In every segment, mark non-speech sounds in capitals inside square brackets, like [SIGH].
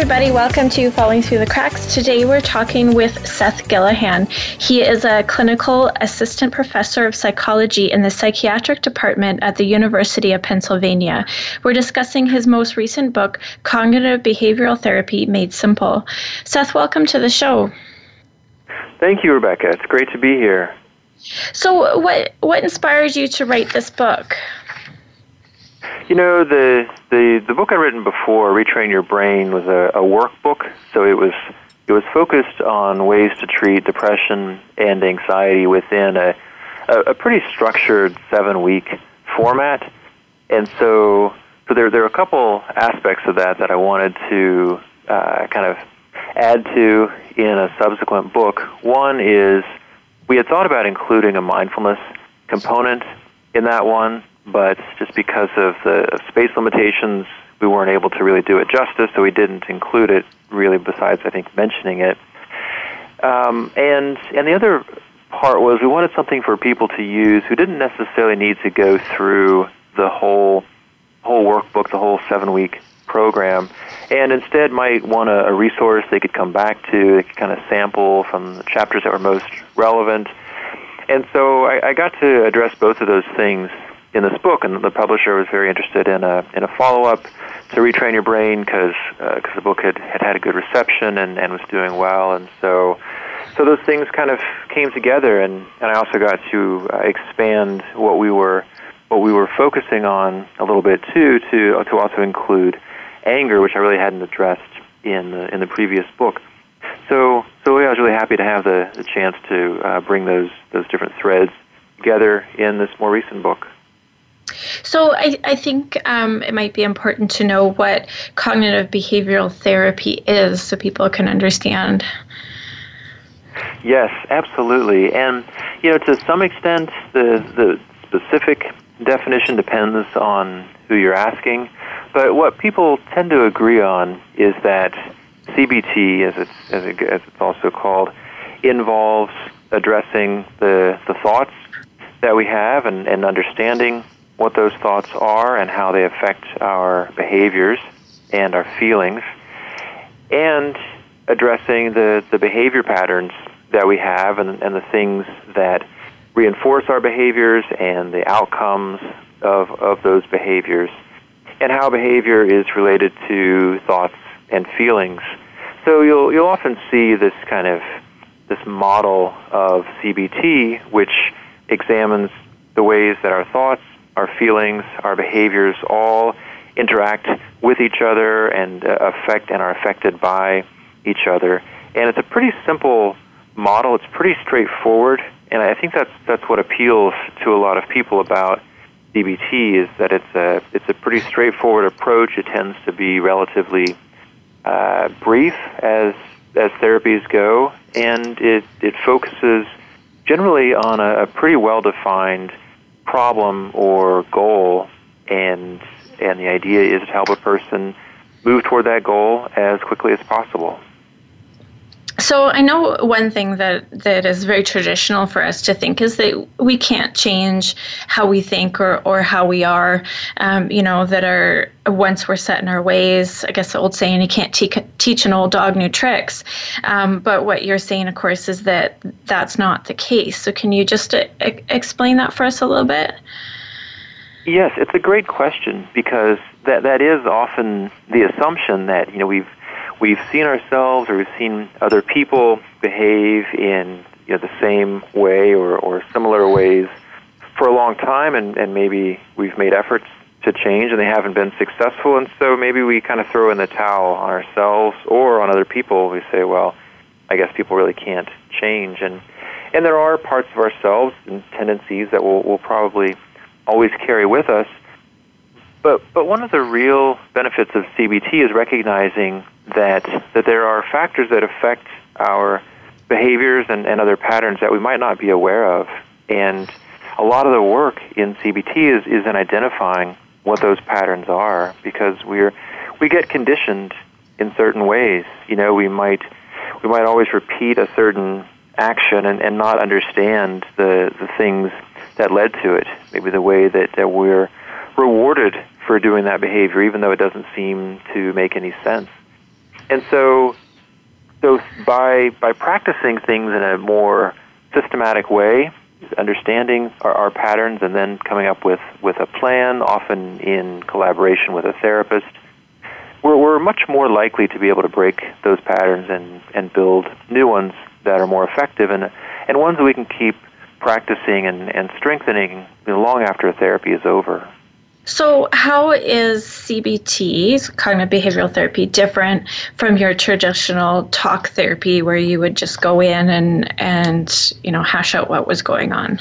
Everybody. Welcome to Falling Through the Cracks. Today we're talking with Seth Gillihan. He is a clinical assistant professor of psychology in the psychiatric department at the University of Pennsylvania. We're discussing his most recent book, Cognitive Behavioral Therapy Made Simple. Seth, welcome to the show. Thank you, Rebecca. It's great to be here. So, what, what inspired you to write this book? You know, the the the book I'd written before, Retrain Your Brain, was a, a workbook. So it was it was focused on ways to treat depression and anxiety within a a, a pretty structured seven week format. And so so there there are a couple aspects of that that I wanted to uh, kind of add to in a subsequent book. One is we had thought about including a mindfulness component in that one but just because of the space limitations, we weren't able to really do it justice, so we didn't include it really. Besides, I think mentioning it, um, and and the other part was we wanted something for people to use who didn't necessarily need to go through the whole whole workbook, the whole seven week program, and instead might want a, a resource they could come back to, they could kind of sample from the chapters that were most relevant. And so I, I got to address both of those things in this book, and the publisher was very interested in a in a follow up to retrain your brain because because uh, the book had, had had a good reception and, and was doing well, and so so those things kind of came together, and, and I also got to uh, expand what we were what we were focusing on a little bit too to to also include anger, which I really hadn't addressed in the in the previous book. So so yeah, I was really happy to have the, the chance to uh, bring those those different threads together in this more recent book. So I, I think um, it might be important to know what cognitive behavioral therapy is so people can understand. Yes, absolutely. And, you know, to some extent, the, the specific definition depends on who you're asking. But what people tend to agree on is that CBT, as it's, as, it, as it's also called, involves addressing the, the thoughts that we have and, and understanding what those thoughts are and how they affect our behaviors and our feelings, and addressing the, the behavior patterns that we have and, and the things that reinforce our behaviors and the outcomes of, of those behaviors, and how behavior is related to thoughts and feelings. So you'll, you'll often see this kind of this model of CBT, which examines the ways that our thoughts our feelings, our behaviors all interact with each other and uh, affect and are affected by each other. And it's a pretty simple model. It's pretty straightforward, and I think that's that's what appeals to a lot of people about CBT is that it's a it's a pretty straightforward approach. It tends to be relatively uh, brief as as therapies go, and it it focuses generally on a, a pretty well defined problem or goal, and and the idea is to help a person move toward that goal as quickly as possible. So I know one thing that, that is very traditional for us to think is that we can't change how we think or, or how we are. Um, you know that are once we're set in our ways. I guess the old saying, "You can't te- teach an old dog new tricks." Um, but what you're saying, of course, is that that's not the case. So can you just uh, explain that for us a little bit? Yes, it's a great question because that that is often the assumption that you know we've we've seen ourselves or we've seen other people behave in you know, the same way or, or similar ways for a long time, and, and maybe we've made efforts to change and they haven't been successful, and so maybe we kind of throw in the towel on ourselves or on other people. We say, well, I guess people really can't change, and and there are parts of ourselves and tendencies that will will probably always carry with us. But but one of the real benefits of CBT is recognizing that that there are factors that affect our behaviors and, and other patterns that we might not be aware of. And a lot of the work in CBT is, is in identifying what those patterns are because we're we get conditioned in certain ways. You know, we might we might always repeat a certain action and, and not understand the the things that led to it. Maybe the way that, that we're rewarded for doing that behavior, even though it doesn't seem to make any sense. And so, so by by practicing things in a more systematic way, understanding our, our patterns, and then coming up with with a plan, often in collaboration with a therapist, we're we're much more likely to be able to break those patterns and and build new ones that are more effective and and ones that we can keep practicing and, and strengthening long after therapy is over. So, how is CBT, cognitive behavioral therapy, different from your traditional talk therapy, where you would just go in and and you know hash out what was going on?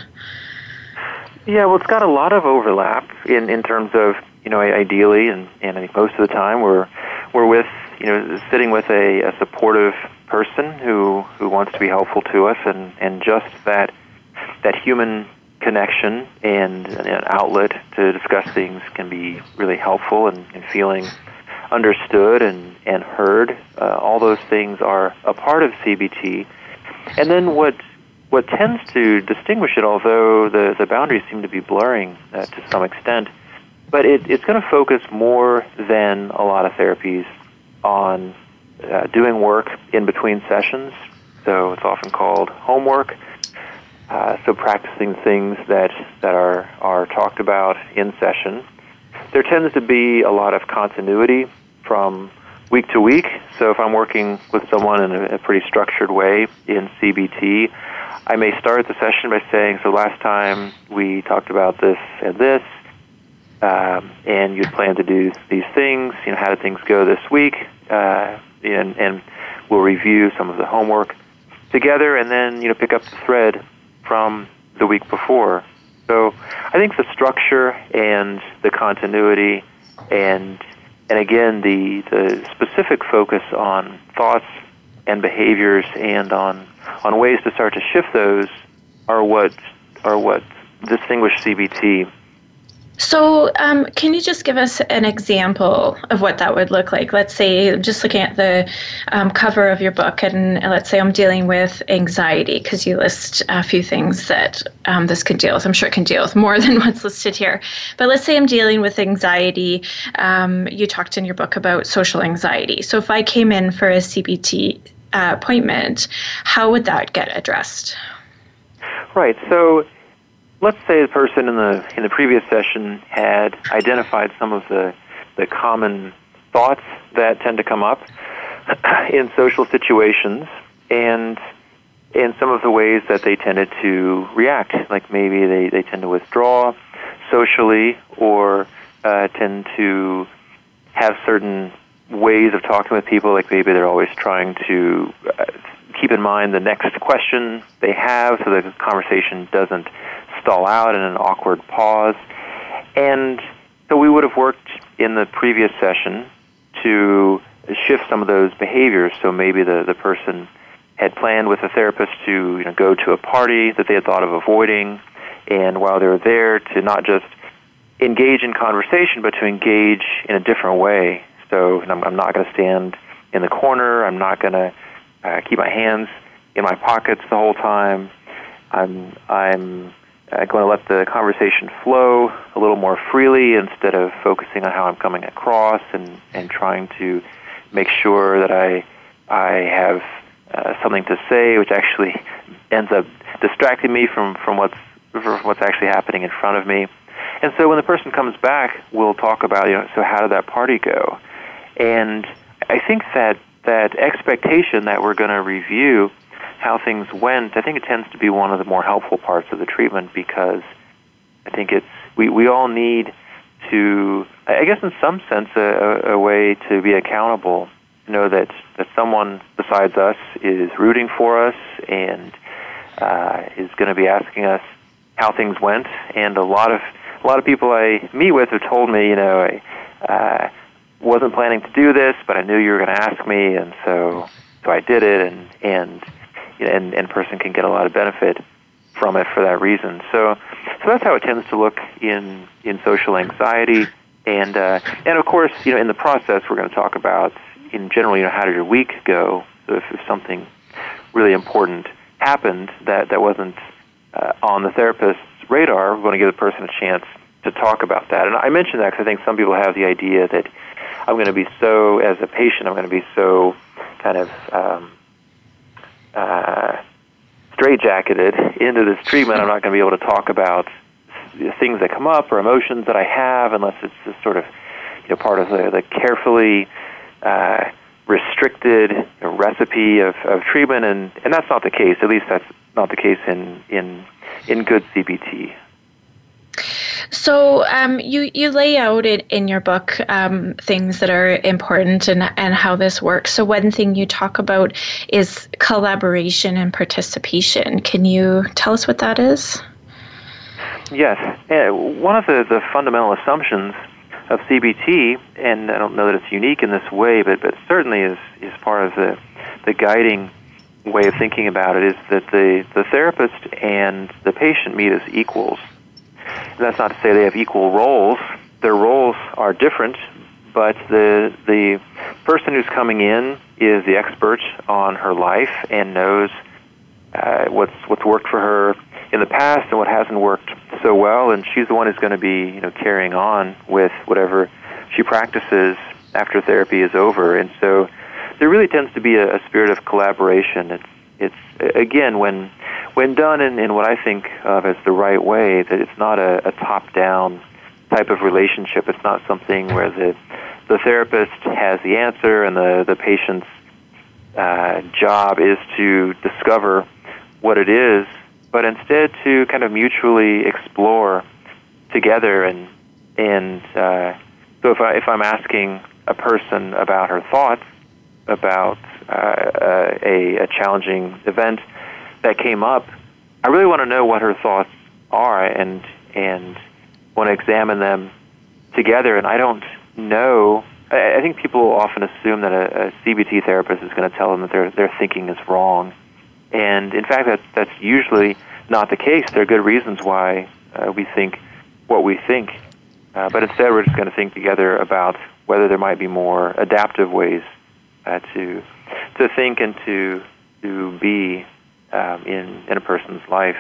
Yeah, well, it's got a lot of overlap in in terms of you know ideally, and and I think most of the time we're we're with you know sitting with a, a supportive person who who wants to be helpful to us, and and just that that human connection and an outlet to discuss things can be really helpful and, and feeling understood and, and heard. Uh, all those things are a part of CBT. And then what what tends to distinguish it, although the, the boundaries seem to be blurring uh, to some extent, but it, it's going to focus more than a lot of therapies on uh, doing work in between sessions. So it's often called homework uh, so practicing things that, that are, are talked about in session. There tends to be a lot of continuity from week to week. So if I'm working with someone in a, a pretty structured way in CBT, I may start the session by saying, "So last time we talked about this and this, um, and you'd plan to do these things. You know, how did things go this week? Uh, and, and we'll review some of the homework together, and then you know pick up the thread from the week before. So I think the structure and the continuity and and again the the specific focus on thoughts and behaviors and on on ways to start to shift those are what are what distinguish CBT so, um, can you just give us an example of what that would look like? Let's say, just looking at the um, cover of your book, and let's say I'm dealing with anxiety, because you list a few things that um, this can deal with. I'm sure it can deal with more [LAUGHS] than what's listed here. But let's say I'm dealing with anxiety. Um, you talked in your book about social anxiety. So, if I came in for a CBT uh, appointment, how would that get addressed? Right. So, let's say the person in the in the previous session had identified some of the the common thoughts that tend to come up [CLEARS THROAT] in social situations and in some of the ways that they tended to react like maybe they, they tend to withdraw socially or uh, tend to have certain ways of talking with people like maybe they're always trying to uh, keep in mind the next question they have so the conversation doesn't stall out in an awkward pause. And so we would have worked in the previous session to shift some of those behaviors. So maybe the, the person had planned with a therapist to you know, go to a party that they had thought of avoiding, and while they were there, to not just engage in conversation, but to engage in a different way. So I'm, I'm not going to stand in the corner. I'm not going to uh, keep my hands in my pockets the whole time. I'm I'm uh, going to let the conversation flow a little more freely instead of focusing on how I'm coming across and, and trying to make sure that I I have uh, something to say, which actually [LAUGHS] ends up distracting me from from what's from what's actually happening in front of me. And so when the person comes back, we'll talk about you know so how did that party go, and I think that that expectation that we're going to review how things went, I think it tends to be one of the more helpful parts of the treatment because I think it's we, we all need to, I guess, in some sense, a, a way to be accountable. Know that that someone besides us is rooting for us and uh, is going to be asking us how things went. And a lot of a lot of people I meet with have told me, you know, I uh, wasn't planning to do this, but I knew you were going to ask me, and so so I did it, and and and and person can get a lot of benefit from it for that reason. So so that's how it tends to look in in social anxiety, and uh, and of course, you know, in the process, we're going to talk about in general, you know, how did your week go? So if, if something really important happened that that wasn't uh, on the therapist's radar, we're going to give the person a chance to talk about that. And I mention that because I think some people have the idea that I'm going to be so, as a patient, I'm going to be so kind of um, uh, straitjacketed into this treatment. I'm not going to be able to talk about things that come up or emotions that I have unless it's just sort of you know part of the, the carefully uh, restricted recipe of, of treatment, and, and that's not the case. At least that's not the case in in in good CBT. So um, you you lay out it in your book um, things that are important and and how this works. So one thing you talk about is collaboration and participation. Can you tell us what that is? Yes, uh, one of the, the fundamental assumptions of CBT, and I don't know that it's unique in this way, but but certainly is is part of the the guiding way of thinking about it is that the the therapist and the patient meet as equals. That's not to say they have equal roles. Their roles are different, but the the person who's coming in is the expert on her life and knows uh, what's what's worked for her in the past and what hasn't worked so well, and she's the one who's going to be you know carrying on with whatever she practices after therapy is over, and so there really tends to be a, a spirit of collaboration. It's it's again when when done in, in what I think of as the right way, that it's not a, a top down type of relationship. It's not something where the the therapist has the answer and the the patient's uh, job is to discover what it is but instead to kind of mutually explore together and and uh, so if I if I'm asking a person about her thoughts about uh, uh, a, a challenging event that came up, I really want to know what her thoughts are and and want to examine them together. And I don't know. I, I think people often assume that a, a CBT therapist is going to tell them that their their thinking is wrong, and in fact, that's that's usually not the case. There are good reasons why uh, we think what we think, uh, but instead we're just going to think together about whether there might be more adaptive ways uh, to to think and to to be um, in in a person's life.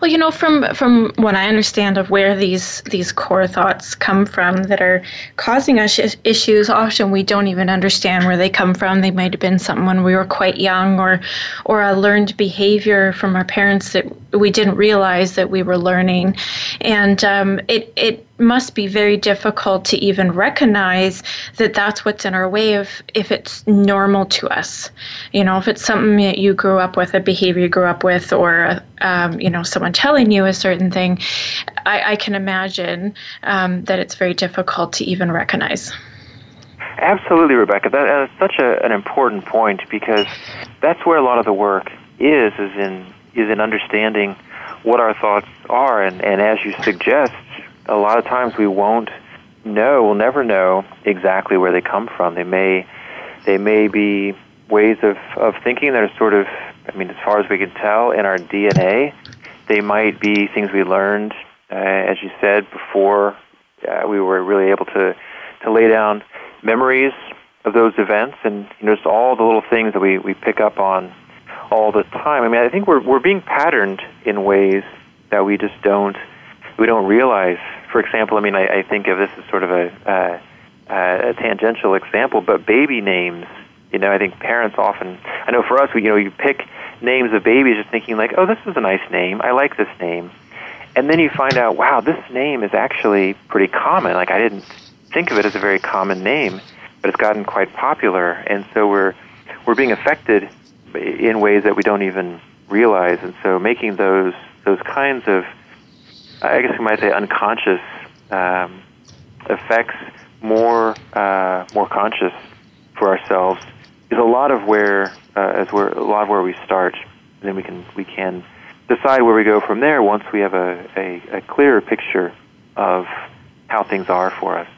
Well, you know, from from what I understand of where these these core thoughts come from that are causing us issues, often we don't even understand where they come from. They might have been something when we were quite young, or or a learned behavior from our parents that we didn't realize that we were learning, and um, it it must be very difficult to even recognize that that's what's in our way if if it's normal to us. You know if it's something that you grew up with a behavior you grew up with or um, you know someone telling you a certain thing i, I can imagine um, that it's very difficult to even recognize. Absolutely rebecca. That is such a, an important point because that's where a lot of the work is is in is in understanding what our thoughts are and, and as you suggest a lot of times we won't know, we'll never know exactly where they come from. They may they may be ways of, of thinking that are sort of I mean, as far as we can tell, in our DNA. They might be things we learned, uh, as you said, before uh, we were really able to, to lay down memories of those events and you know, just all the little things that we, we pick up on all the time. I mean, I think we're, we're being patterned in ways that we just don't we don't realize. For example, I mean, I, I think of this as sort of a, uh, a tangential example, but baby names. You know, I think parents often. I know for us, we you know you pick names of babies just thinking like, oh, this is a nice name. I like this name, and then you find out, wow, this name is actually pretty common. Like I didn't think of it as a very common name, but it's gotten quite popular, and so we're we're being affected in ways that we don't even realize, and so making those those kinds of I guess you might say unconscious um, effects more uh, more conscious for ourselves is a lot of where uh, as where a lot of where we start. And then we can we can decide where we go from there once we have a, a, a clearer picture of how things are for us.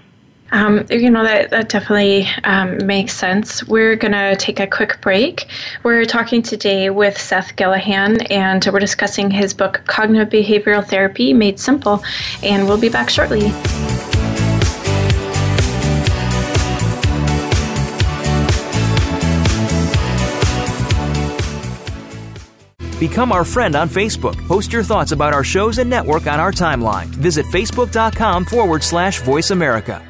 Um, you know, that, that definitely um, makes sense. We're going to take a quick break. We're talking today with Seth Gillihan, and we're discussing his book, Cognitive Behavioral Therapy Made Simple, and we'll be back shortly. Become our friend on Facebook. Post your thoughts about our shows and network on our timeline. Visit facebook.com forward slash voice America.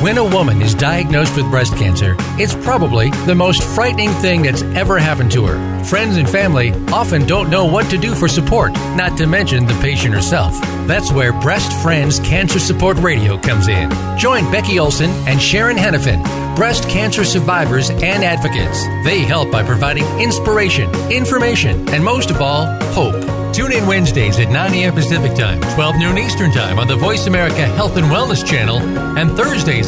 When a woman is diagnosed with breast cancer, it's probably the most frightening thing that's ever happened to her. Friends and family often don't know what to do for support, not to mention the patient herself. That's where Breast Friends Cancer Support Radio comes in. Join Becky Olson and Sharon Henifin, breast cancer survivors and advocates. They help by providing inspiration, information, and most of all, hope. Tune in Wednesdays at 9 a.m. Pacific Time, 12 noon Eastern Time on the Voice America Health and Wellness Channel, and Thursdays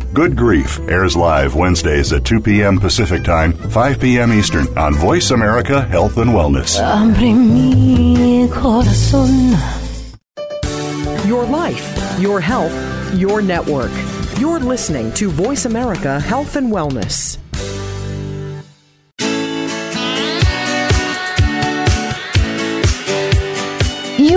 Good Grief airs live Wednesdays at 2 p.m. Pacific Time, 5 p.m. Eastern on Voice America Health and Wellness. Your life, your health, your network. You're listening to Voice America Health and Wellness.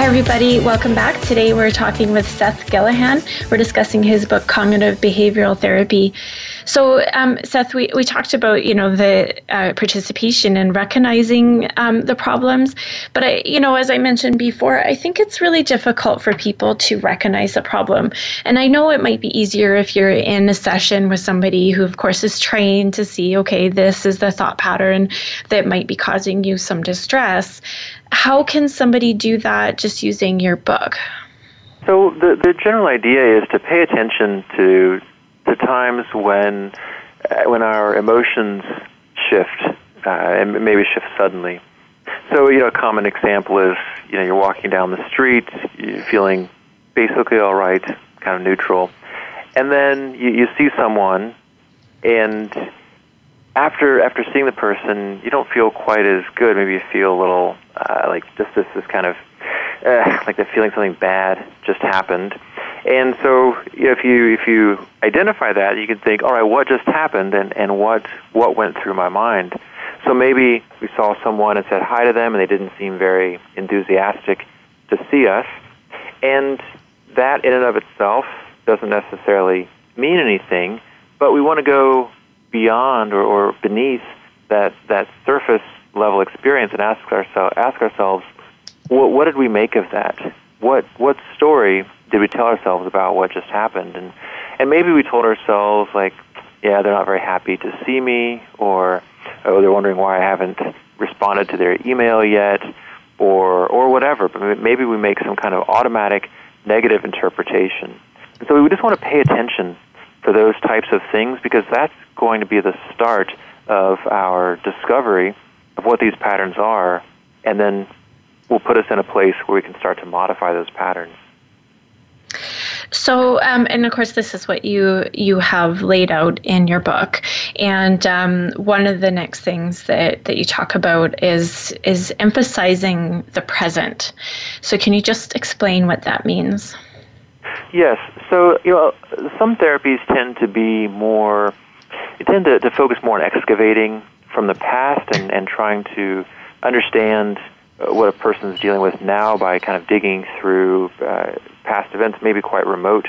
Hi, everybody. Welcome back. Today we're talking with Seth Gillihan. We're discussing his book, Cognitive Behavioral Therapy. So, um, Seth, we, we talked about, you know, the uh, participation and recognizing um, the problems. But, I, you know, as I mentioned before, I think it's really difficult for people to recognize the problem. And I know it might be easier if you're in a session with somebody who, of course, is trained to see, okay, this is the thought pattern that might be causing you some distress how can somebody do that just using your book? So the the general idea is to pay attention to the times when uh, when our emotions shift uh, and maybe shift suddenly. So you know, a common example is you know you're walking down the street, you're feeling basically all right, kind of neutral, and then you, you see someone, and after after seeing the person, you don't feel quite as good. Maybe you feel a little uh, like just this this kind of uh, like the feeling something bad just happened. And so if you if you identify that, you can think, all right, what just happened, and and what what went through my mind. So maybe we saw someone and said hi to them, and they didn't seem very enthusiastic to see us, and that in and of itself doesn't necessarily mean anything. But we want to go beyond or, or beneath that that surface level experience and ask ourselves ask ourselves what, what did we make of that? What what story did we tell ourselves about what just happened? And and maybe we told ourselves like, yeah, they're not very happy to see me, or oh, they're wondering why I haven't responded to their email yet, or or whatever. But maybe we make some kind of automatic negative interpretation. And so we just want to pay attention for those types of things because that's going to be the start of our discovery of what these patterns are, and then will put us in a place where we can start to modify those patterns. So, um, and of course, this is what you you have laid out in your book. And um, one of the next things that, that you talk about is is emphasizing the present. So, can you just explain what that means? Yes. So, you know, some therapies tend to be more, they tend to, to focus more on excavating from the past and, and trying to understand uh, what a person is dealing with now by kind of digging through uh, past events, maybe quite remote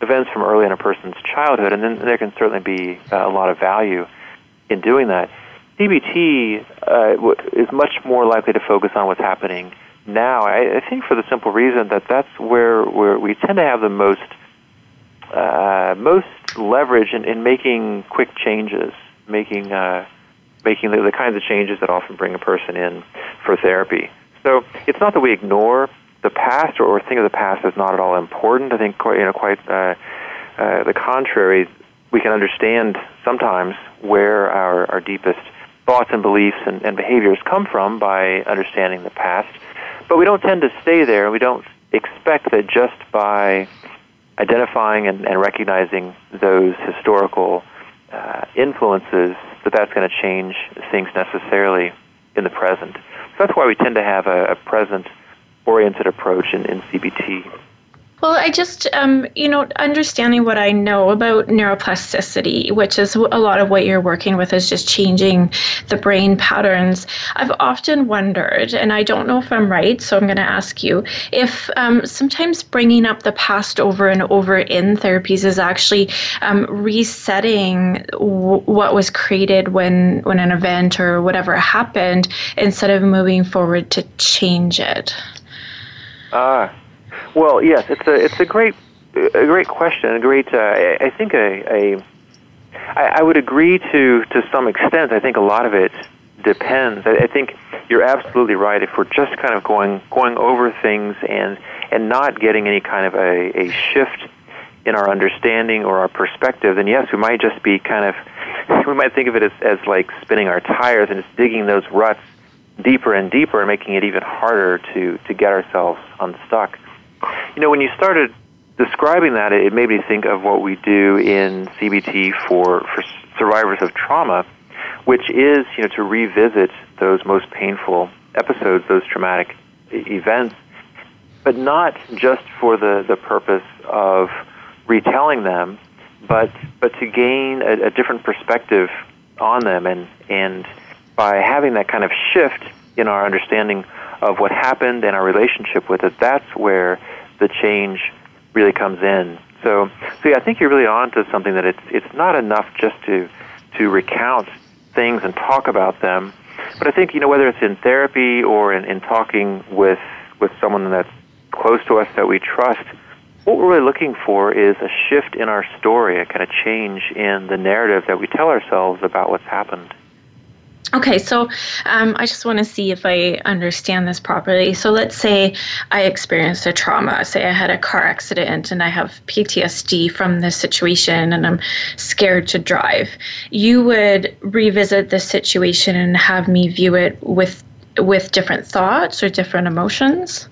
events from early in a person's childhood, and then there can certainly be uh, a lot of value in doing that. CBT uh, is much more likely to focus on what's happening now. I, I think for the simple reason that that's where, where we tend to have the most uh, most leverage in, in making quick changes, making uh, making the, the kinds of changes that often bring a person in for therapy. So it's not that we ignore the past or, or think of the past as not at all important. I think quite, you know quite uh, uh, the contrary. We can understand sometimes where our, our deepest thoughts and beliefs and, and behaviors come from by understanding the past. But we don't tend to stay there. We don't expect that just by identifying and, and recognizing those historical uh, influences that that's going to change things necessarily in the present. So that's why we tend to have a, a present oriented approach in, in CBT. Well, I just, um, you know, understanding what I know about neuroplasticity, which is a lot of what you're working with, is just changing the brain patterns. I've often wondered, and I don't know if I'm right, so I'm going to ask you, if um, sometimes bringing up the past over and over in therapies is actually um, resetting w- what was created when, when an event or whatever happened instead of moving forward to change it. Ah. Well, yes, it's a it's a great a great question, a great. Uh, I think a, a I, I would agree to to some extent. I think a lot of it depends. I, I think you're absolutely right. If we're just kind of going going over things and and not getting any kind of a, a shift in our understanding or our perspective, then yes, we might just be kind of [LAUGHS] we might think of it as, as like spinning our tires and just digging those ruts deeper and deeper and making it even harder to to get ourselves unstuck. You know, when you started describing that, it made me think of what we do in CBT for, for survivors of trauma, which is, you know, to revisit those most painful episodes, those traumatic events, but not just for the, the purpose of retelling them, but, but to gain a, a different perspective on them and, and by having that kind of shift in our understanding of what happened and our relationship with it, that's where the change really comes in. So, so yeah, I think you're really on to something that it's it's not enough just to to recount things and talk about them, but I think you know whether it's in therapy or in, in talking with with someone that's close to us that we trust, what we're really looking for is a shift in our story, a kind of change in the narrative that we tell ourselves about what's happened. Okay, so um, I just want to see if I understand this properly. So let's say I experienced a trauma. Say I had a car accident and I have PTSD from this situation and I'm scared to drive. You would revisit the situation and have me view it with with different thoughts or different emotions.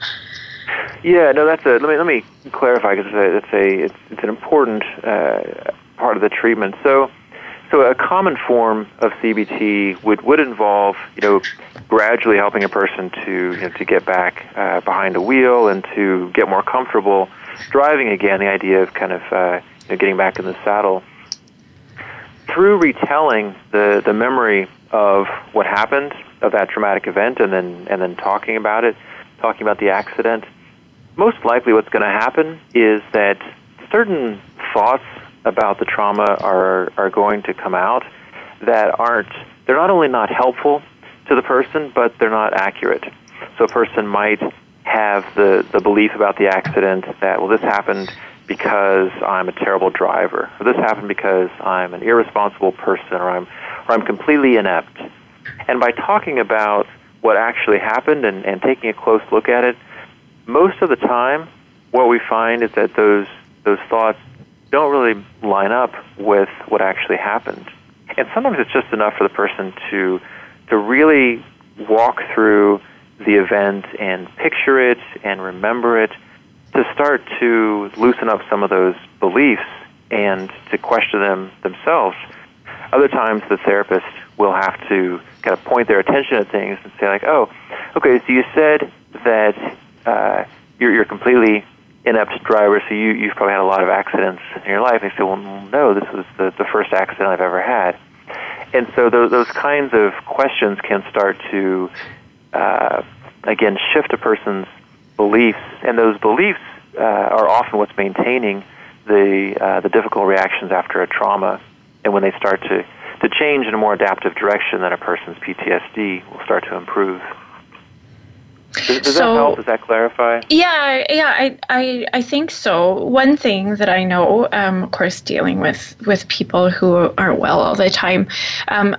Yeah, no, that's a. Let me let me clarify because it's a, it's a it's, it's an important uh, part of the treatment. So so a common form of CBT would, would involve, you know, gradually helping a person to you know, to get back uh, behind a wheel and to get more comfortable driving again. The idea of kind of uh, you know, getting back in the saddle through retelling the the memory of what happened of that traumatic event, and then and then talking about it, talking about the accident. Most likely, what's going to happen is that certain thoughts about the trauma are are going to come out that aren't they're not only not helpful to the person, but they're not accurate. So a person might have the, the belief about the accident that, well, this happened because I'm a terrible driver, or this happened because I'm an irresponsible person, or I'm, or I'm completely inept. And by talking about what actually happened and, and taking a close look at it, most of the time, what we find is that those, those thoughts don't really line up with what actually happened. And sometimes it's just enough for the person to to really walk through the event and picture it and remember it to start to loosen up some of those beliefs and to question them themselves. Other times, the therapist will have to kind of point their attention at things and say, like, "Oh, okay, so you said that uh, you're, you're completely inept driver, so you, you've probably had a lot of accidents in your life." They say, "Well, no, this was the, the first accident I've ever had." And so those, those kinds of questions can start to, uh, again, shift a person's beliefs, and those beliefs uh, are often what's maintaining the uh, the difficult reactions after a trauma. And when they start to to change in a more adaptive direction, then a person's PTSD will start to improve. Does, does so, that help? Does that clarify? Yeah, yeah, I, I, I think so. One thing that I know, um, of course, dealing with with people who aren't well all the time, um,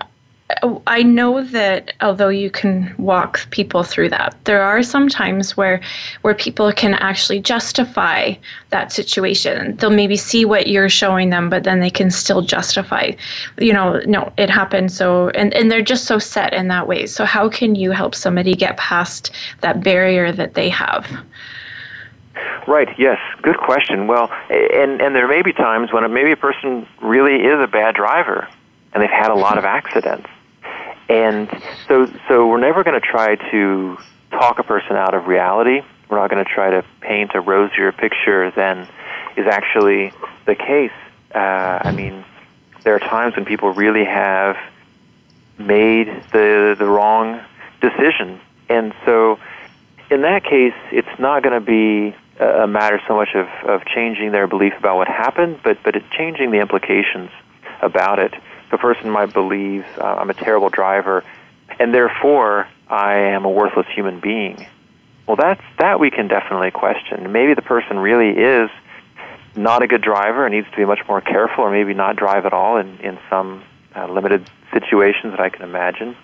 I know that although you can walk people through that, there are some times where where people can actually justify that situation. They'll maybe see what you're showing them, but then they can still justify, you know, no, it happened. So and, and they're just so set in that way. So how can you help somebody get past that barrier that they have? Right. Yes. Good question. Well, and and there may be times when maybe a person really is a bad driver, and they've had a lot of mm-hmm. accidents and so, so we're never going to try to talk a person out of reality. We're not going to try to paint a rosier picture than is actually the case. Uh, I mean, there are times when people really have made the the wrong decision, and so in that case, it's not going to be a matter so much of, of changing their belief about what happened, but but it changing the implications about it the person might believe uh, I'm a terrible driver, and therefore I am a worthless human being. Well, that's that we can definitely question. Maybe the person really is not a good driver and needs to be much more careful, or maybe not drive at all in in some uh, limited situations that I can imagine.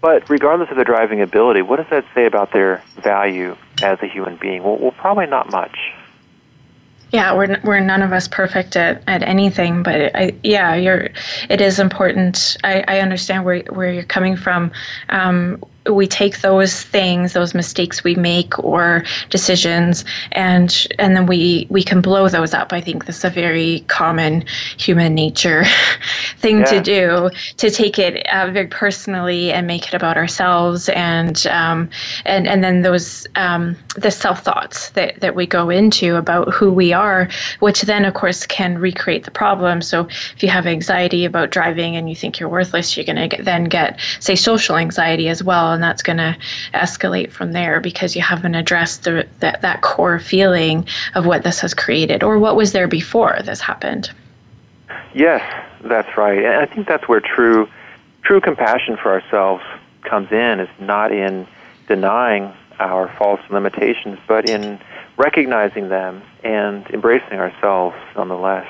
But regardless of their driving ability, what does that say about their value as a human being? Well, well probably not much. Yeah, we're we're none of us perfect at, at anything, but I yeah, you're. It is important. I, I understand where where you're coming from. Um, we take those things, those mistakes we make or decisions, and and then we we can blow those up. I think this is a very common human nature [LAUGHS] thing yeah. to do to take it uh, very personally and make it about ourselves, and um, and and then those um, the self thoughts that that we go into about who we are, which then of course can recreate the problem. So if you have anxiety about driving and you think you're worthless, you're going to then get say social anxiety as well and that's going to escalate from there because you haven't addressed the, that, that core feeling of what this has created or what was there before this happened. Yes, that's right. And I think that's where true true compassion for ourselves comes in is not in denying our false limitations, but in recognizing them and embracing ourselves nonetheless.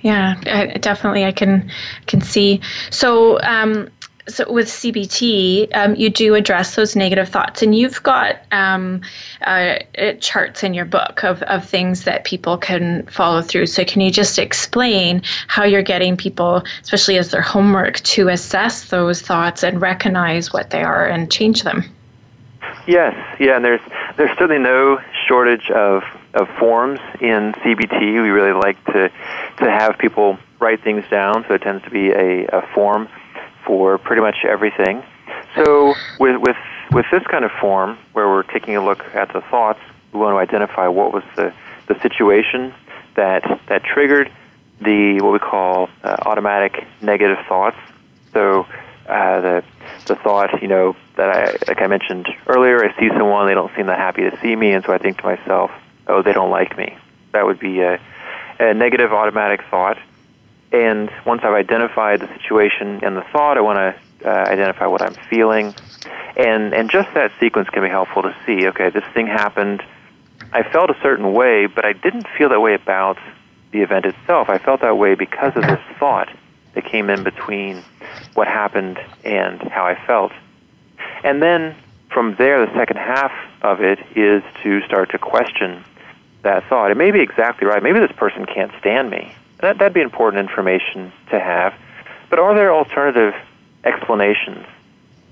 Yeah, definitely, I can can see. So, um, so with CBT, um, you do address those negative thoughts, and you've got um, uh, charts in your book of, of things that people can follow through. So, can you just explain how you're getting people, especially as their homework, to assess those thoughts and recognize what they are and change them? Yes, yeah, and there's there's certainly no shortage of of forms in CBT. We really like to to have people write things down, so it tends to be a, a form for pretty much everything. So with with with this kind of form, where we're taking a look at the thoughts, we want to identify what was the the situation that that triggered the what we call uh, automatic negative thoughts. So uh, the the thought, you know, that I like I mentioned earlier, I see someone, they don't seem that happy to see me, and so I think to myself, oh, they don't like me. That would be a, a negative automatic thought. And once I've identified the situation and the thought, I want to uh, identify what I'm feeling. And, and just that sequence can be helpful to see okay, this thing happened. I felt a certain way, but I didn't feel that way about the event itself. I felt that way because of this thought that came in between what happened and how I felt. And then from there, the second half of it is to start to question that thought. It may be exactly right. Maybe this person can't stand me. That, that'd be important information to have. But are there alternative explanations?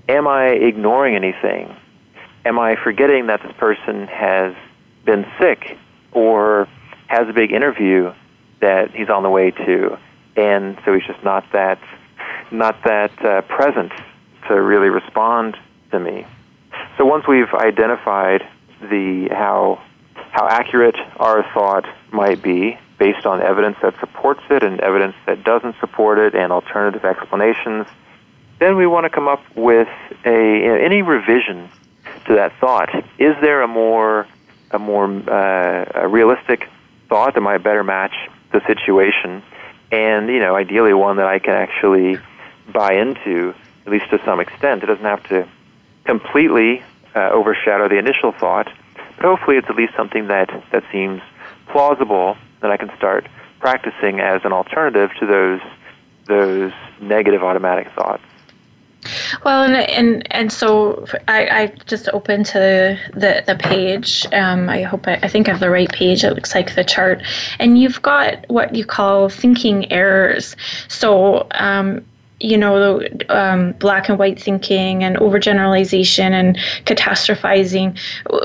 am I ignoring anything? Am I forgetting that this person has been sick or has a big interview that he's on the way to, and so he's just not that not that uh, present to really respond to me. So once we've identified the how how accurate our thought might be based on evidence that supports it and evidence that doesn't support it and alternative explanations, then we want to come up with a any revision to that thought. Is there a more a more uh, a realistic thought that might better match the situation, and you know, ideally one that I can actually buy into at least to some extent. It doesn't have to completely uh, overshadow the initial thought, but hopefully it's at least something that that seems plausible that I can start practicing as an alternative to those those negative automatic thoughts. Well, and and and so I, I just opened to the the page. Um, I hope I, I think I have the right page. It looks like the chart, and you've got what you call thinking errors. So um, you know, um, black and white thinking and overgeneralization and catastrophizing,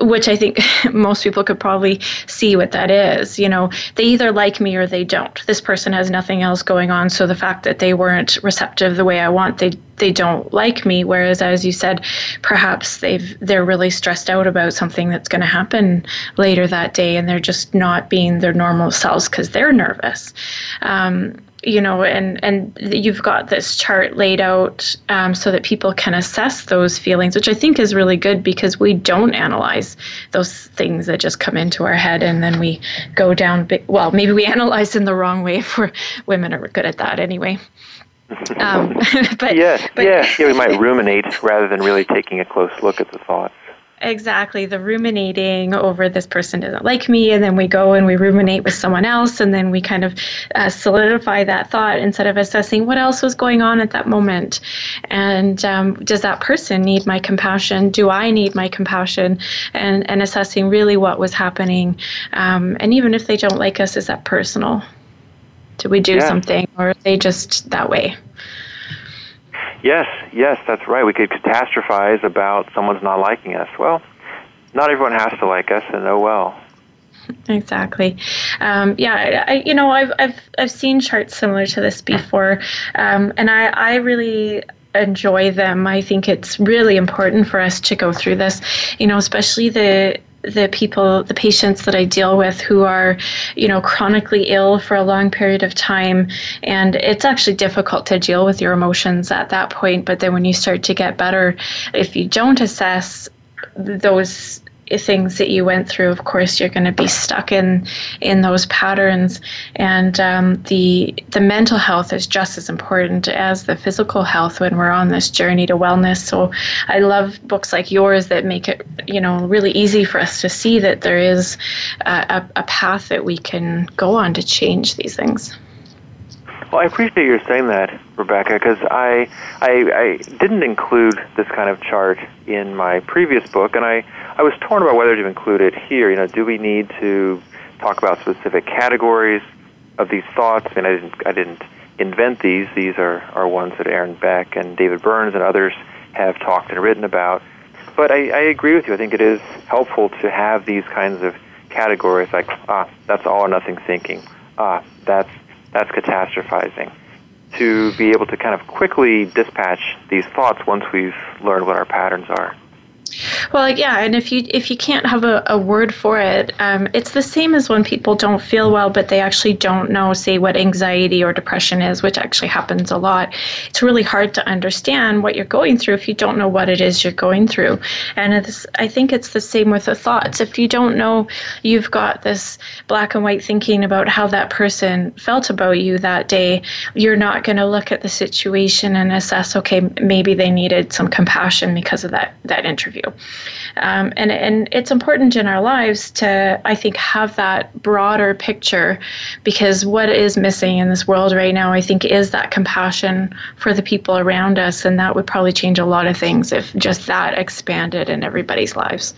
which I think [LAUGHS] most people could probably see what that is. You know, they either like me or they don't. This person has nothing else going on, so the fact that they weren't receptive the way I want, they they don't like me. Whereas, as you said, perhaps they've they're really stressed out about something that's going to happen later that day, and they're just not being their normal selves because they're nervous. Um, you know, and and you've got this chart laid out um, so that people can assess those feelings, which I think is really good because we don't analyze those things that just come into our head and then we go down. well, maybe we analyze in the wrong way. [LAUGHS] For women are good at that anyway. Um, [LAUGHS] but, yes, but, yeah, yeah, we might ruminate rather than really taking a close look at the thoughts. Exactly, the ruminating over this person doesn't like me, and then we go and we ruminate with someone else, and then we kind of uh, solidify that thought instead of assessing what else was going on at that moment. And um, does that person need my compassion? Do I need my compassion? And, and assessing really what was happening. Um, and even if they don't like us, is that personal? Do we do yeah. something, or are they just that way? Yes, yes, that's right. We could catastrophize about someone's not liking us. Well, not everyone has to like us, and oh well. [LAUGHS] Exactly. Um, yeah, I, you know, I've I've I've seen charts similar to this before, um, and I I really enjoy them. I think it's really important for us to go through this, you know, especially the the people, the patients that I deal with who are, you know, chronically ill for a long period of time. And it's actually difficult to deal with your emotions at that point. But then when you start to get better, if you don't assess those things that you went through, of course, you're going to be stuck in in those patterns. And um, the the mental health is just as important as the physical health when we're on this journey to wellness. So I love books like yours that make it you know really easy for us to see that there is a, a path that we can go on to change these things. Well, I appreciate you saying that, Rebecca, because I, I I didn't include this kind of chart in my previous book, and I I was torn about whether to include it here. You know, do we need to talk about specific categories of these thoughts? I mean, I didn't I didn't invent these. These are are ones that Aaron Beck and David Burns and others have talked and written about. But I, I agree with you. I think it is helpful to have these kinds of categories like ah, that's all or nothing thinking. Ah, that's that's catastrophizing. To be able to kind of quickly dispatch these thoughts once we've learned what our patterns are. Well, yeah, and if you if you can't have a, a word for it, um, it's the same as when people don't feel well, but they actually don't know, say, what anxiety or depression is, which actually happens a lot. It's really hard to understand what you're going through if you don't know what it is you're going through. And it's, I think it's the same with the thoughts. If you don't know you've got this black and white thinking about how that person felt about you that day, you're not going to look at the situation and assess, okay, maybe they needed some compassion because of that that interview. Um, and, and it's important in our lives to, I think, have that broader picture because what is missing in this world right now, I think, is that compassion for the people around us. And that would probably change a lot of things if just that expanded in everybody's lives.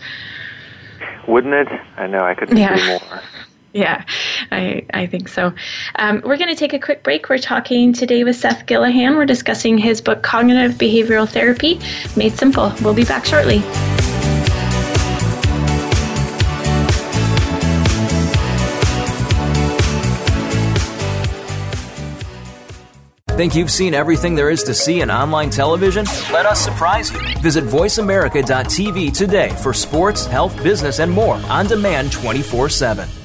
Wouldn't it? I know, I couldn't yeah. agree more. Yeah, I, I think so. Um, we're going to take a quick break. We're talking today with Seth Gillihan. We're discussing his book, Cognitive Behavioral Therapy Made Simple. We'll be back shortly. Think you've seen everything there is to see in online television? Let us surprise you. Visit VoiceAmerica.tv today for sports, health, business, and more on demand 24 7.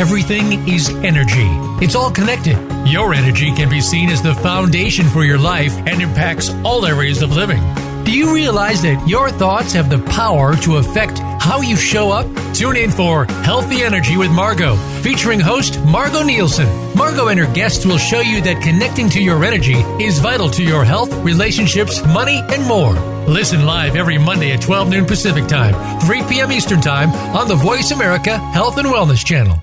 Everything is energy. It's all connected. Your energy can be seen as the foundation for your life and impacts all areas of living. Do you realize that your thoughts have the power to affect how you show up? Tune in for Healthy Energy with Margot, featuring host Margot Nielsen. Margot and her guests will show you that connecting to your energy is vital to your health, relationships, money, and more. Listen live every Monday at 12 noon Pacific Time, 3 p.m. Eastern Time on the Voice America Health and Wellness Channel.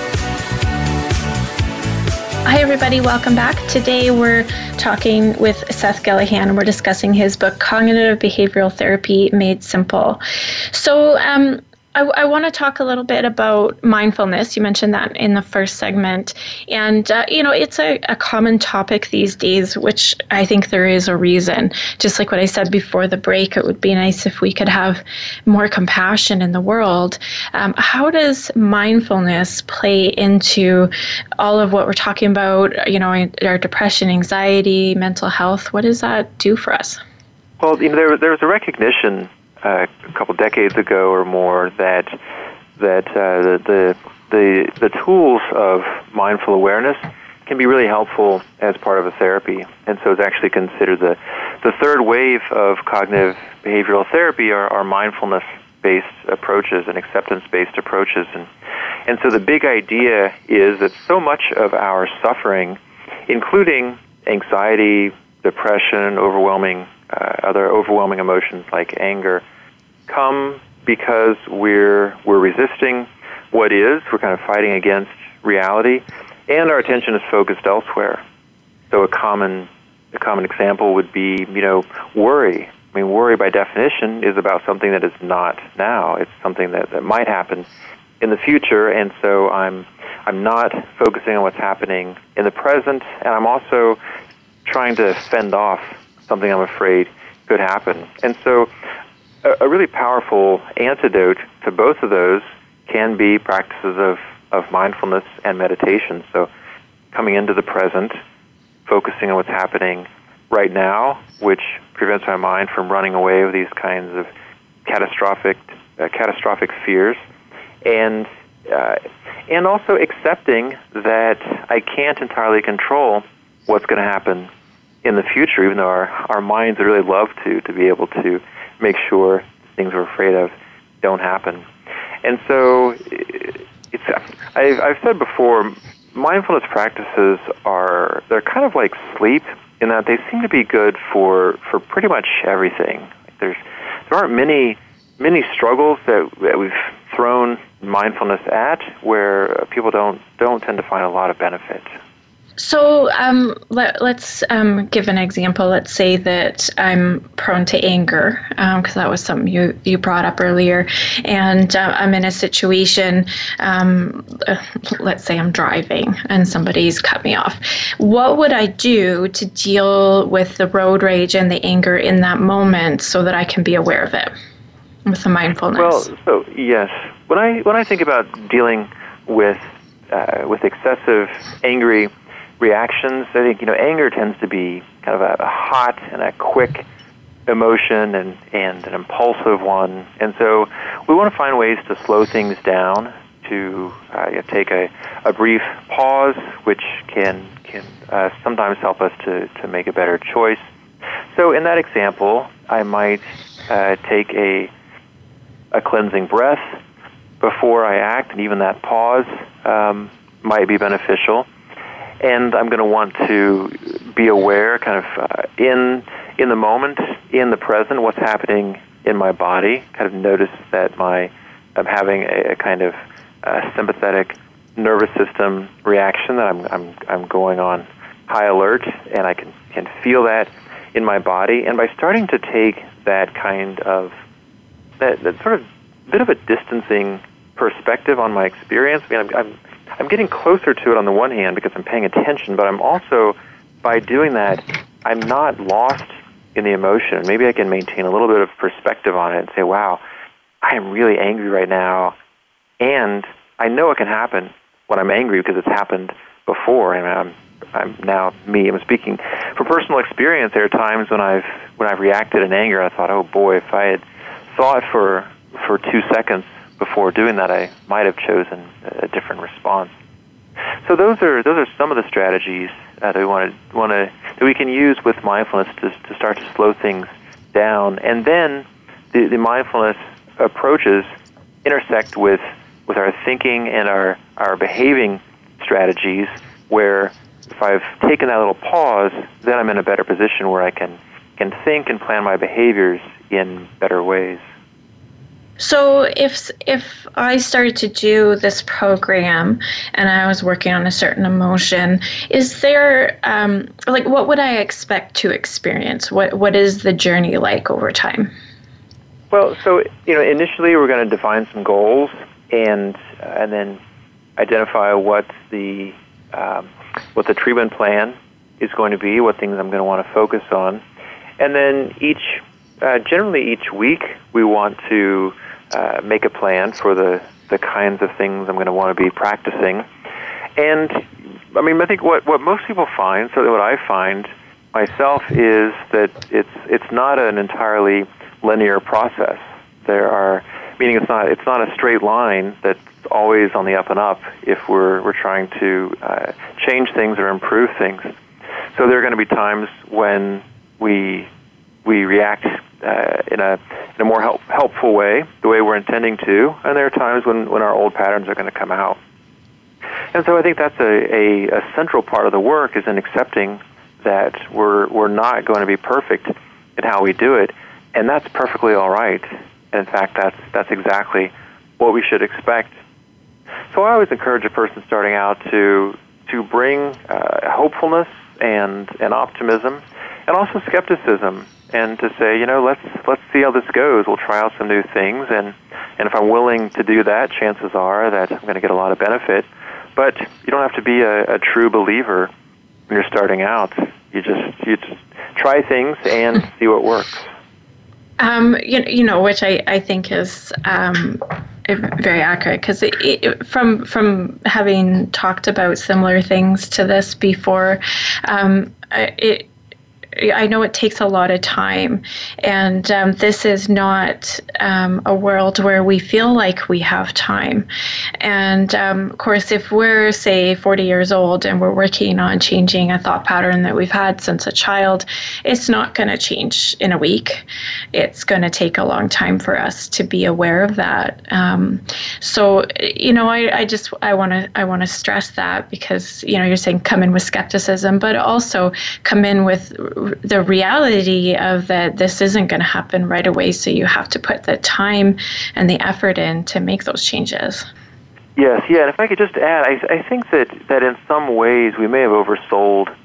Hi, everybody. Welcome back. Today we're talking with Seth Gillihan. We're discussing his book, Cognitive Behavioral Therapy Made Simple. So, um, I, I want to talk a little bit about mindfulness. You mentioned that in the first segment. And, uh, you know, it's a, a common topic these days, which I think there is a reason. Just like what I said before the break, it would be nice if we could have more compassion in the world. Um, how does mindfulness play into all of what we're talking about, you know, our depression, anxiety, mental health? What does that do for us? Well, you know, there, there was a recognition uh, a couple decades ago or more that that uh, the, the the tools of mindful awareness can be really helpful as part of a therapy, and so it's actually considered the the third wave of cognitive behavioral therapy are, are mindfulness based approaches and acceptance based approaches, and and so the big idea is that so much of our suffering, including anxiety, depression, overwhelming uh, other overwhelming emotions like anger come because we're we're resisting what is. We're kind of fighting against reality, and our attention is focused elsewhere. So a common a common example would be you know worry. I mean, worry by definition is about something that is not now. It's something that, that might happen in the future, and so I'm I'm not focusing on what's happening in the present, and I'm also trying to fend off something I'm afraid could happen. And so, a, a really powerful antidote to both of those can be practices of, of mindfulness and meditation. So, coming into the present, focusing on what's happening right now, which prevents my mind from running away with these kinds of catastrophic uh, catastrophic fears, and uh, and also accepting that I can't entirely control what's going to happen in the future, even though our, our minds would really love to, to be able to make sure things we're afraid of don't happen. And so, eh, it's, I've, I've said before, mindfulness practices are, they're kind of like sleep in that they seem to be good for, for pretty much everything. There's, there aren't many, many struggles that, that we've thrown mindfulness at where people don't, don't tend to find a lot of benefit. So um, let, us um, give an example. Let's say that I'm prone to anger, because um, that was something you, you brought up earlier, and uh, I'm in a situation, um, uh, let's say I'm driving and somebody's cut me off. What would I do to deal with the road rage and the anger in that moment so that I can be aware of it with the mindfulness? Well, so yes. When I, when I think about dealing with, uh, with excessive angry reactions. I think you know anger tends to be kind of a, a hot and a quick emotion and and an impulsive one, and so we want to find ways to slow things down, to uh, you know, take a, a brief pause, which can can uh, sometimes help us to to make a better choice. So in that example, I might uh, take a a cleansing breath before I act, and even that pause um, might be beneficial and I'm going to want to be aware, kind of uh, in in the moment, in the present, what's happening in my body. Kind of notice that my I'm having a, a kind of uh, sympathetic nervous system reaction that I'm I'm I'm going on high alert, and I can can feel that in my body. And by starting to take that kind of that, that sort of bit of a distancing perspective on my experience, I mean, I'm, I'm I'm getting closer to it on the one hand because I'm paying attention, but I'm also, by doing that, I'm not lost in the emotion. Maybe I can maintain a little bit of perspective on it and say, wow, I am really angry right now. And I know it can happen when I'm angry because it's happened before. And I'm, I'm now me. I'm speaking from personal experience. There are times when I've when I've reacted in anger. I thought, oh boy, if I had thought for for two seconds before doing that, I might have chosen a different response. So those are those are some of the strategies uh, that we want to want to that we can use with mindfulness to to start to slow things down, and then the, the mindfulness approaches intersect with with our thinking and our our behaving strategies. Where if I've taken that little pause, then I'm in a better position where I can can think and plan my behaviors in better ways. So if if I started to do this program and I was working on a certain emotion, is there um, like what would I expect to experience? What what is the journey like over time? Well, so you know, initially we're going to define some goals and uh, and then identify what the um, what the treatment plan is going to be, what things I'm going to want to focus on, and then each uh, generally each week we want to uh, make a plan for the, the kinds of things I'm going to want to be practicing. And I mean, I think what, what most people find, certainly what I find myself, is that it's it's not an entirely linear process. There are meaning it's not it's not a straight line that's always on the up and up if we're we're trying to uh, change things or improve things. So there are going to be times when we we react uh, in a in a more help, helpful way, the way we're intending to, and there are times when, when our old patterns are going to come out. And so I think that's a, a, a central part of the work is in accepting that we're we're not going to be perfect in how we do it, and that's perfectly all right. And in fact, that's that's exactly what we should expect. So I always encourage a person starting out to to bring uh, hopefulness and and optimism, and also skepticism and to say, you know, let's let's see how this goes. We'll try out some new things, and and if I'm willing to do that, chances are that I'm going to get a lot of benefit. But you don't have to be a, a true believer when you're starting out. You just you just try things and [LAUGHS] see what works. Um, you, you know, which I, I think is um, very accurate because from from having talked about similar things to this before, um, it I know it takes a lot of time, and um, this is not um, a world where we feel like we have time. And um, of course, if we're, say, 40 years old and we're working on changing a thought pattern that we've had since a child, it's not going to change in a week. It's going to take a long time for us to be aware of that. Um, so, you know, I, I just I want to I want to stress that because you know you're saying come in with skepticism, but also come in with the reality of that this isn't going to happen right away. So you have to put the time and the effort in to make those changes. Yes, yeah. And if I could just add, I, I think that, that in some ways we may have oversold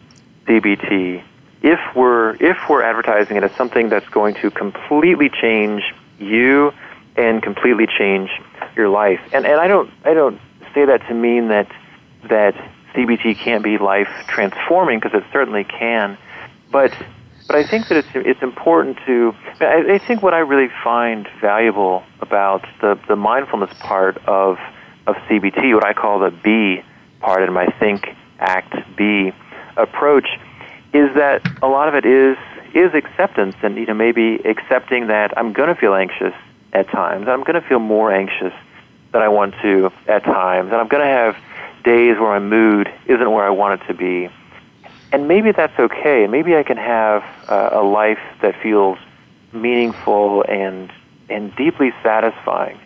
CBT. If we're if we're advertising it as something that's going to completely change you and completely change your life, and and I don't I don't say that to mean that that CBT can't be life transforming because it certainly can. But but I think that it's it's important to. I, I think what I really find valuable about the the mindfulness part of of CBT, what I call the B part in my Think Act Be approach, is that a lot of it is is acceptance and you know maybe accepting that I'm going to feel anxious at times. I'm going to feel more anxious than I want to at times, and I'm going to have days where my mood isn't where I want it to be and maybe that's okay. Maybe I can have uh, a life that feels meaningful and and deeply satisfying,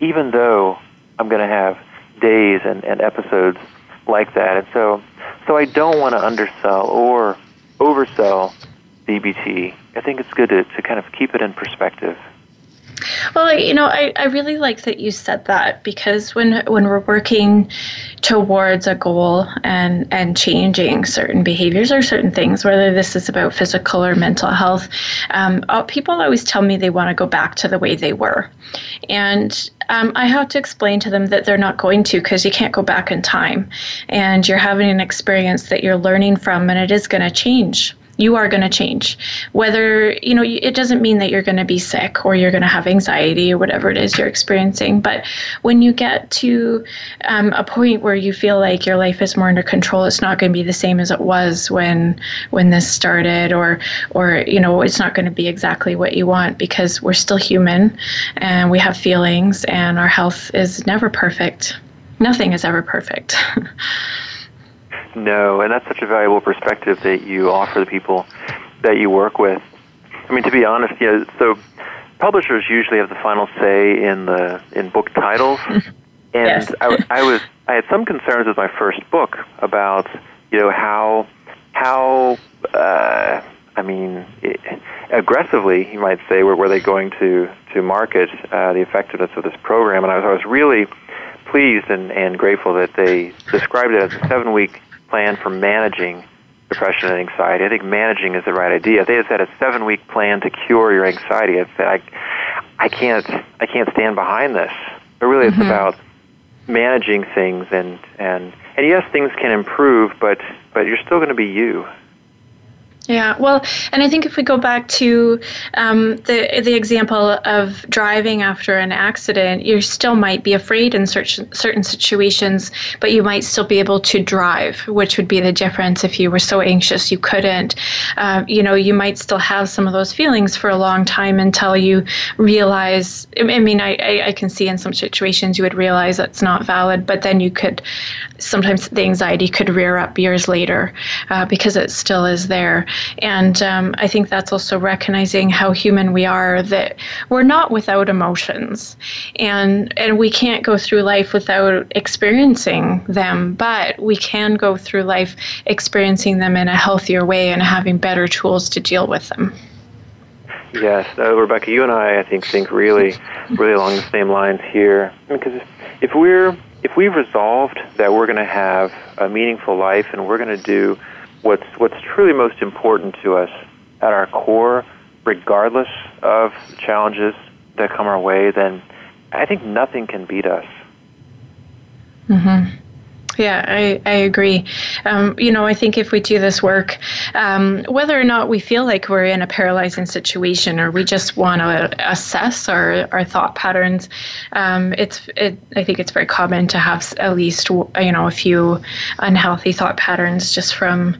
even though I'm going to have days and, and episodes like that. And so, so I don't want to undersell or oversell CBT. I think it's good to, to kind of keep it in perspective. Well, you know, I, I really like that you said that because when when we're working towards a goal and and changing certain behaviors or certain things, whether this is about physical or mental health, um, uh, people always tell me they want to go back to the way they were, and um, I have to explain to them that they're not going to because you can't go back in time, and you're having an experience that you're learning from, and it is going to change you are going to change. Whether you know it doesn't mean that you're going to be sick or you're going to have anxiety or whatever it is you're experiencing but when you get to um, a point where you feel like your life is more under control it's not going to be the same as it was when when this started or or you know it's not going to be exactly what you want because we're still human and we have feelings and our health is never perfect. Nothing is ever perfect [LAUGHS] No, and that's such a valuable perspective that you offer the people that you work with. I mean, to be honest, you know, so publishers usually have the final say in the in book titles, [LAUGHS] and yes. I, I was I had some concerns with my first book about you know how how uh, I mean it, aggressively you might say were, were they going to to market uh, the effectiveness of this program, and I was I was really pleased and, and grateful that they described it as a seven week plan for managing depression and anxiety. I think managing is the right idea. If they had said a seven week plan to cure your anxiety, I'd say I, I can't I can't stand behind this. But really, it's mm-hmm. about managing things and and and yes, things can improve, but but you're still going to be you. Yeah, well, and I think if we go back to um, the the example of driving after an accident, you still might be afraid in certain certain situations, but you might still be able to drive, which would be the difference if you were so anxious you couldn't. Uh, you know, you might still have some of those feelings for a long time until you realize. I mean, I, I, I can see in some situations you would realize that's not valid, but then you could sometimes the anxiety could rear up years later uh, because it still is there. And um, I think that's also recognizing how human we are, that we're not without emotions. And, and we can't go through life without experiencing them, but we can go through life experiencing them in a healthier way and having better tools to deal with them. Yes, uh, Rebecca, you and I, I think, think really, really along the same lines here. Because if we're if we've resolved that we're going to have a meaningful life and we're going to do what's what's truly most important to us at our core, regardless of challenges that come our way, then I think nothing can beat us. Mm-hmm. Yeah, I, I agree. Um, you know, I think if we do this work, um, whether or not we feel like we're in a paralyzing situation or we just want to assess our, our thought patterns, um, it's it, I think it's very common to have at least you know a few unhealthy thought patterns just from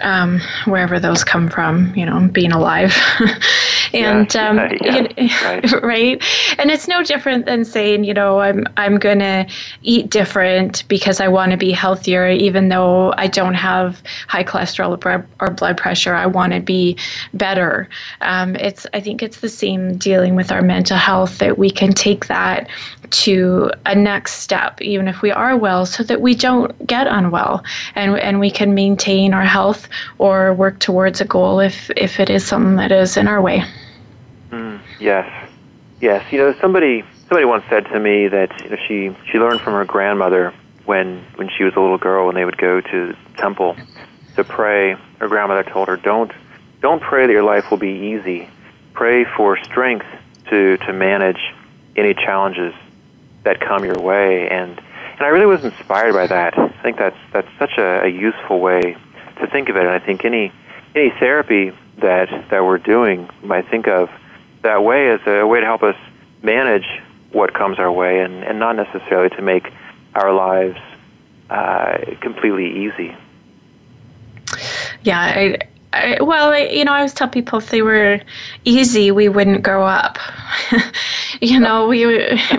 um, wherever those come from, you know, being alive. [LAUGHS] and yeah, um, yeah, yeah, right. [LAUGHS] right. And it's no different than saying, you know, I'm I'm gonna eat different because I want to be healthier, even though I don't have high cholesterol or blood pressure. I want to be better. Um, it's I think it's the same dealing with our mental health that we can take that to a next step, even if we are well, so that we don't get unwell and and we can maintain our health or work towards a goal if if it is something that is in our way. Mm, yes, yes. You know, somebody somebody once said to me that you know, she she learned from her grandmother when when she was a little girl when they would go to temple to pray. Her grandmother told her, "Don't don't pray that your life will be easy. Pray for strength to to manage any challenges that come your way and and I really was inspired by that. I think that's that's such a, a useful way to think of it and I think any any therapy that that we're doing might think of that way as a way to help us manage what comes our way and, and not necessarily to make our lives uh, completely easy. Yeah, I, I, well, I, you know, I always tell people if they were easy, we wouldn't grow up. [LAUGHS] you know, we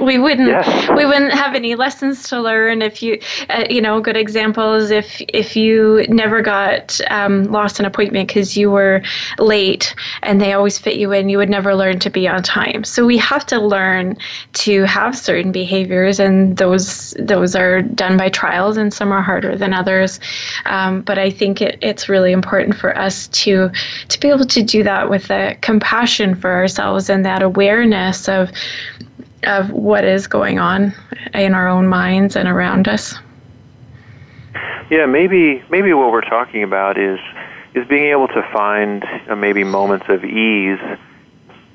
we wouldn't yeah. we wouldn't have any lessons to learn. If you, uh, you know, good examples. if if you never got um, lost an appointment because you were late and they always fit you in, you would never learn to be on time. So we have to learn to have certain behaviors, and those those are done by trials, and some are harder than others. Um, but I think it, it's really important for us to to be able to do that with a compassion for ourselves and that awareness of of what is going on in our own minds and around us. Yeah, maybe maybe what we're talking about is is being able to find uh, maybe moments of ease,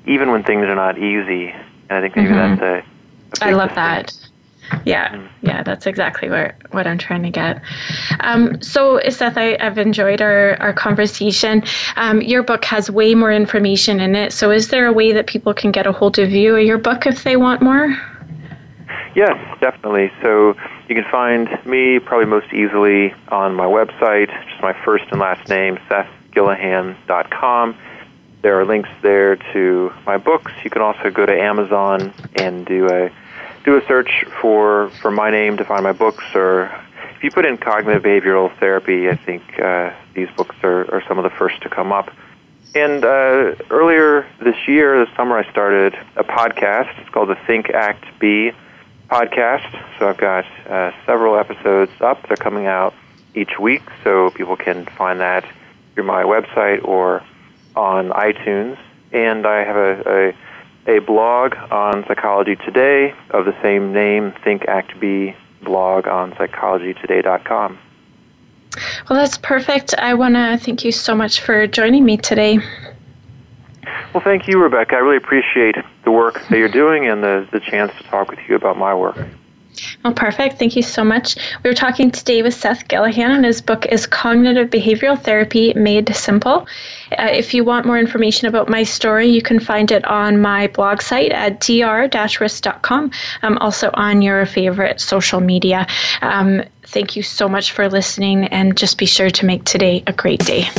even when things are not easy. And I think maybe mm-hmm. that's a. a I love that. Yeah, yeah, that's exactly what what I'm trying to get. Um, so, Seth, I, have enjoyed our, our conversation. Um, your book has way more information in it. So, is there a way that people can get a hold of you or your book if they want more? Yes, definitely. So, you can find me probably most easily on my website, just my first and last name, SethGillihan.com. There are links there to my books. You can also go to Amazon and do a do a search for for my name to find my books, or if you put in cognitive behavioral therapy, I think uh, these books are, are some of the first to come up. And uh, earlier this year, this summer, I started a podcast. It's called the Think Act Be podcast. So I've got uh, several episodes up. They're coming out each week, so people can find that through my website or on iTunes. And I have a, a a blog on Psychology Today of the same name, Think Act Be blog on psychologytoday.com. Well, that's perfect. I want to thank you so much for joining me today. Well, thank you, Rebecca. I really appreciate the work that you're doing and the, the chance to talk with you about my work. Well, perfect. Thank you so much. We are talking today with Seth Gillihan, and his book is Cognitive Behavioral Therapy Made Simple. Uh, if you want more information about my story, you can find it on my blog site at dr-risk.com. I'm also on your favorite social media. Um, thank you so much for listening, and just be sure to make today a great day.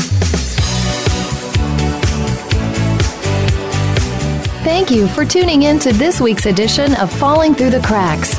Thank you for tuning in to this week's edition of Falling Through the Cracks.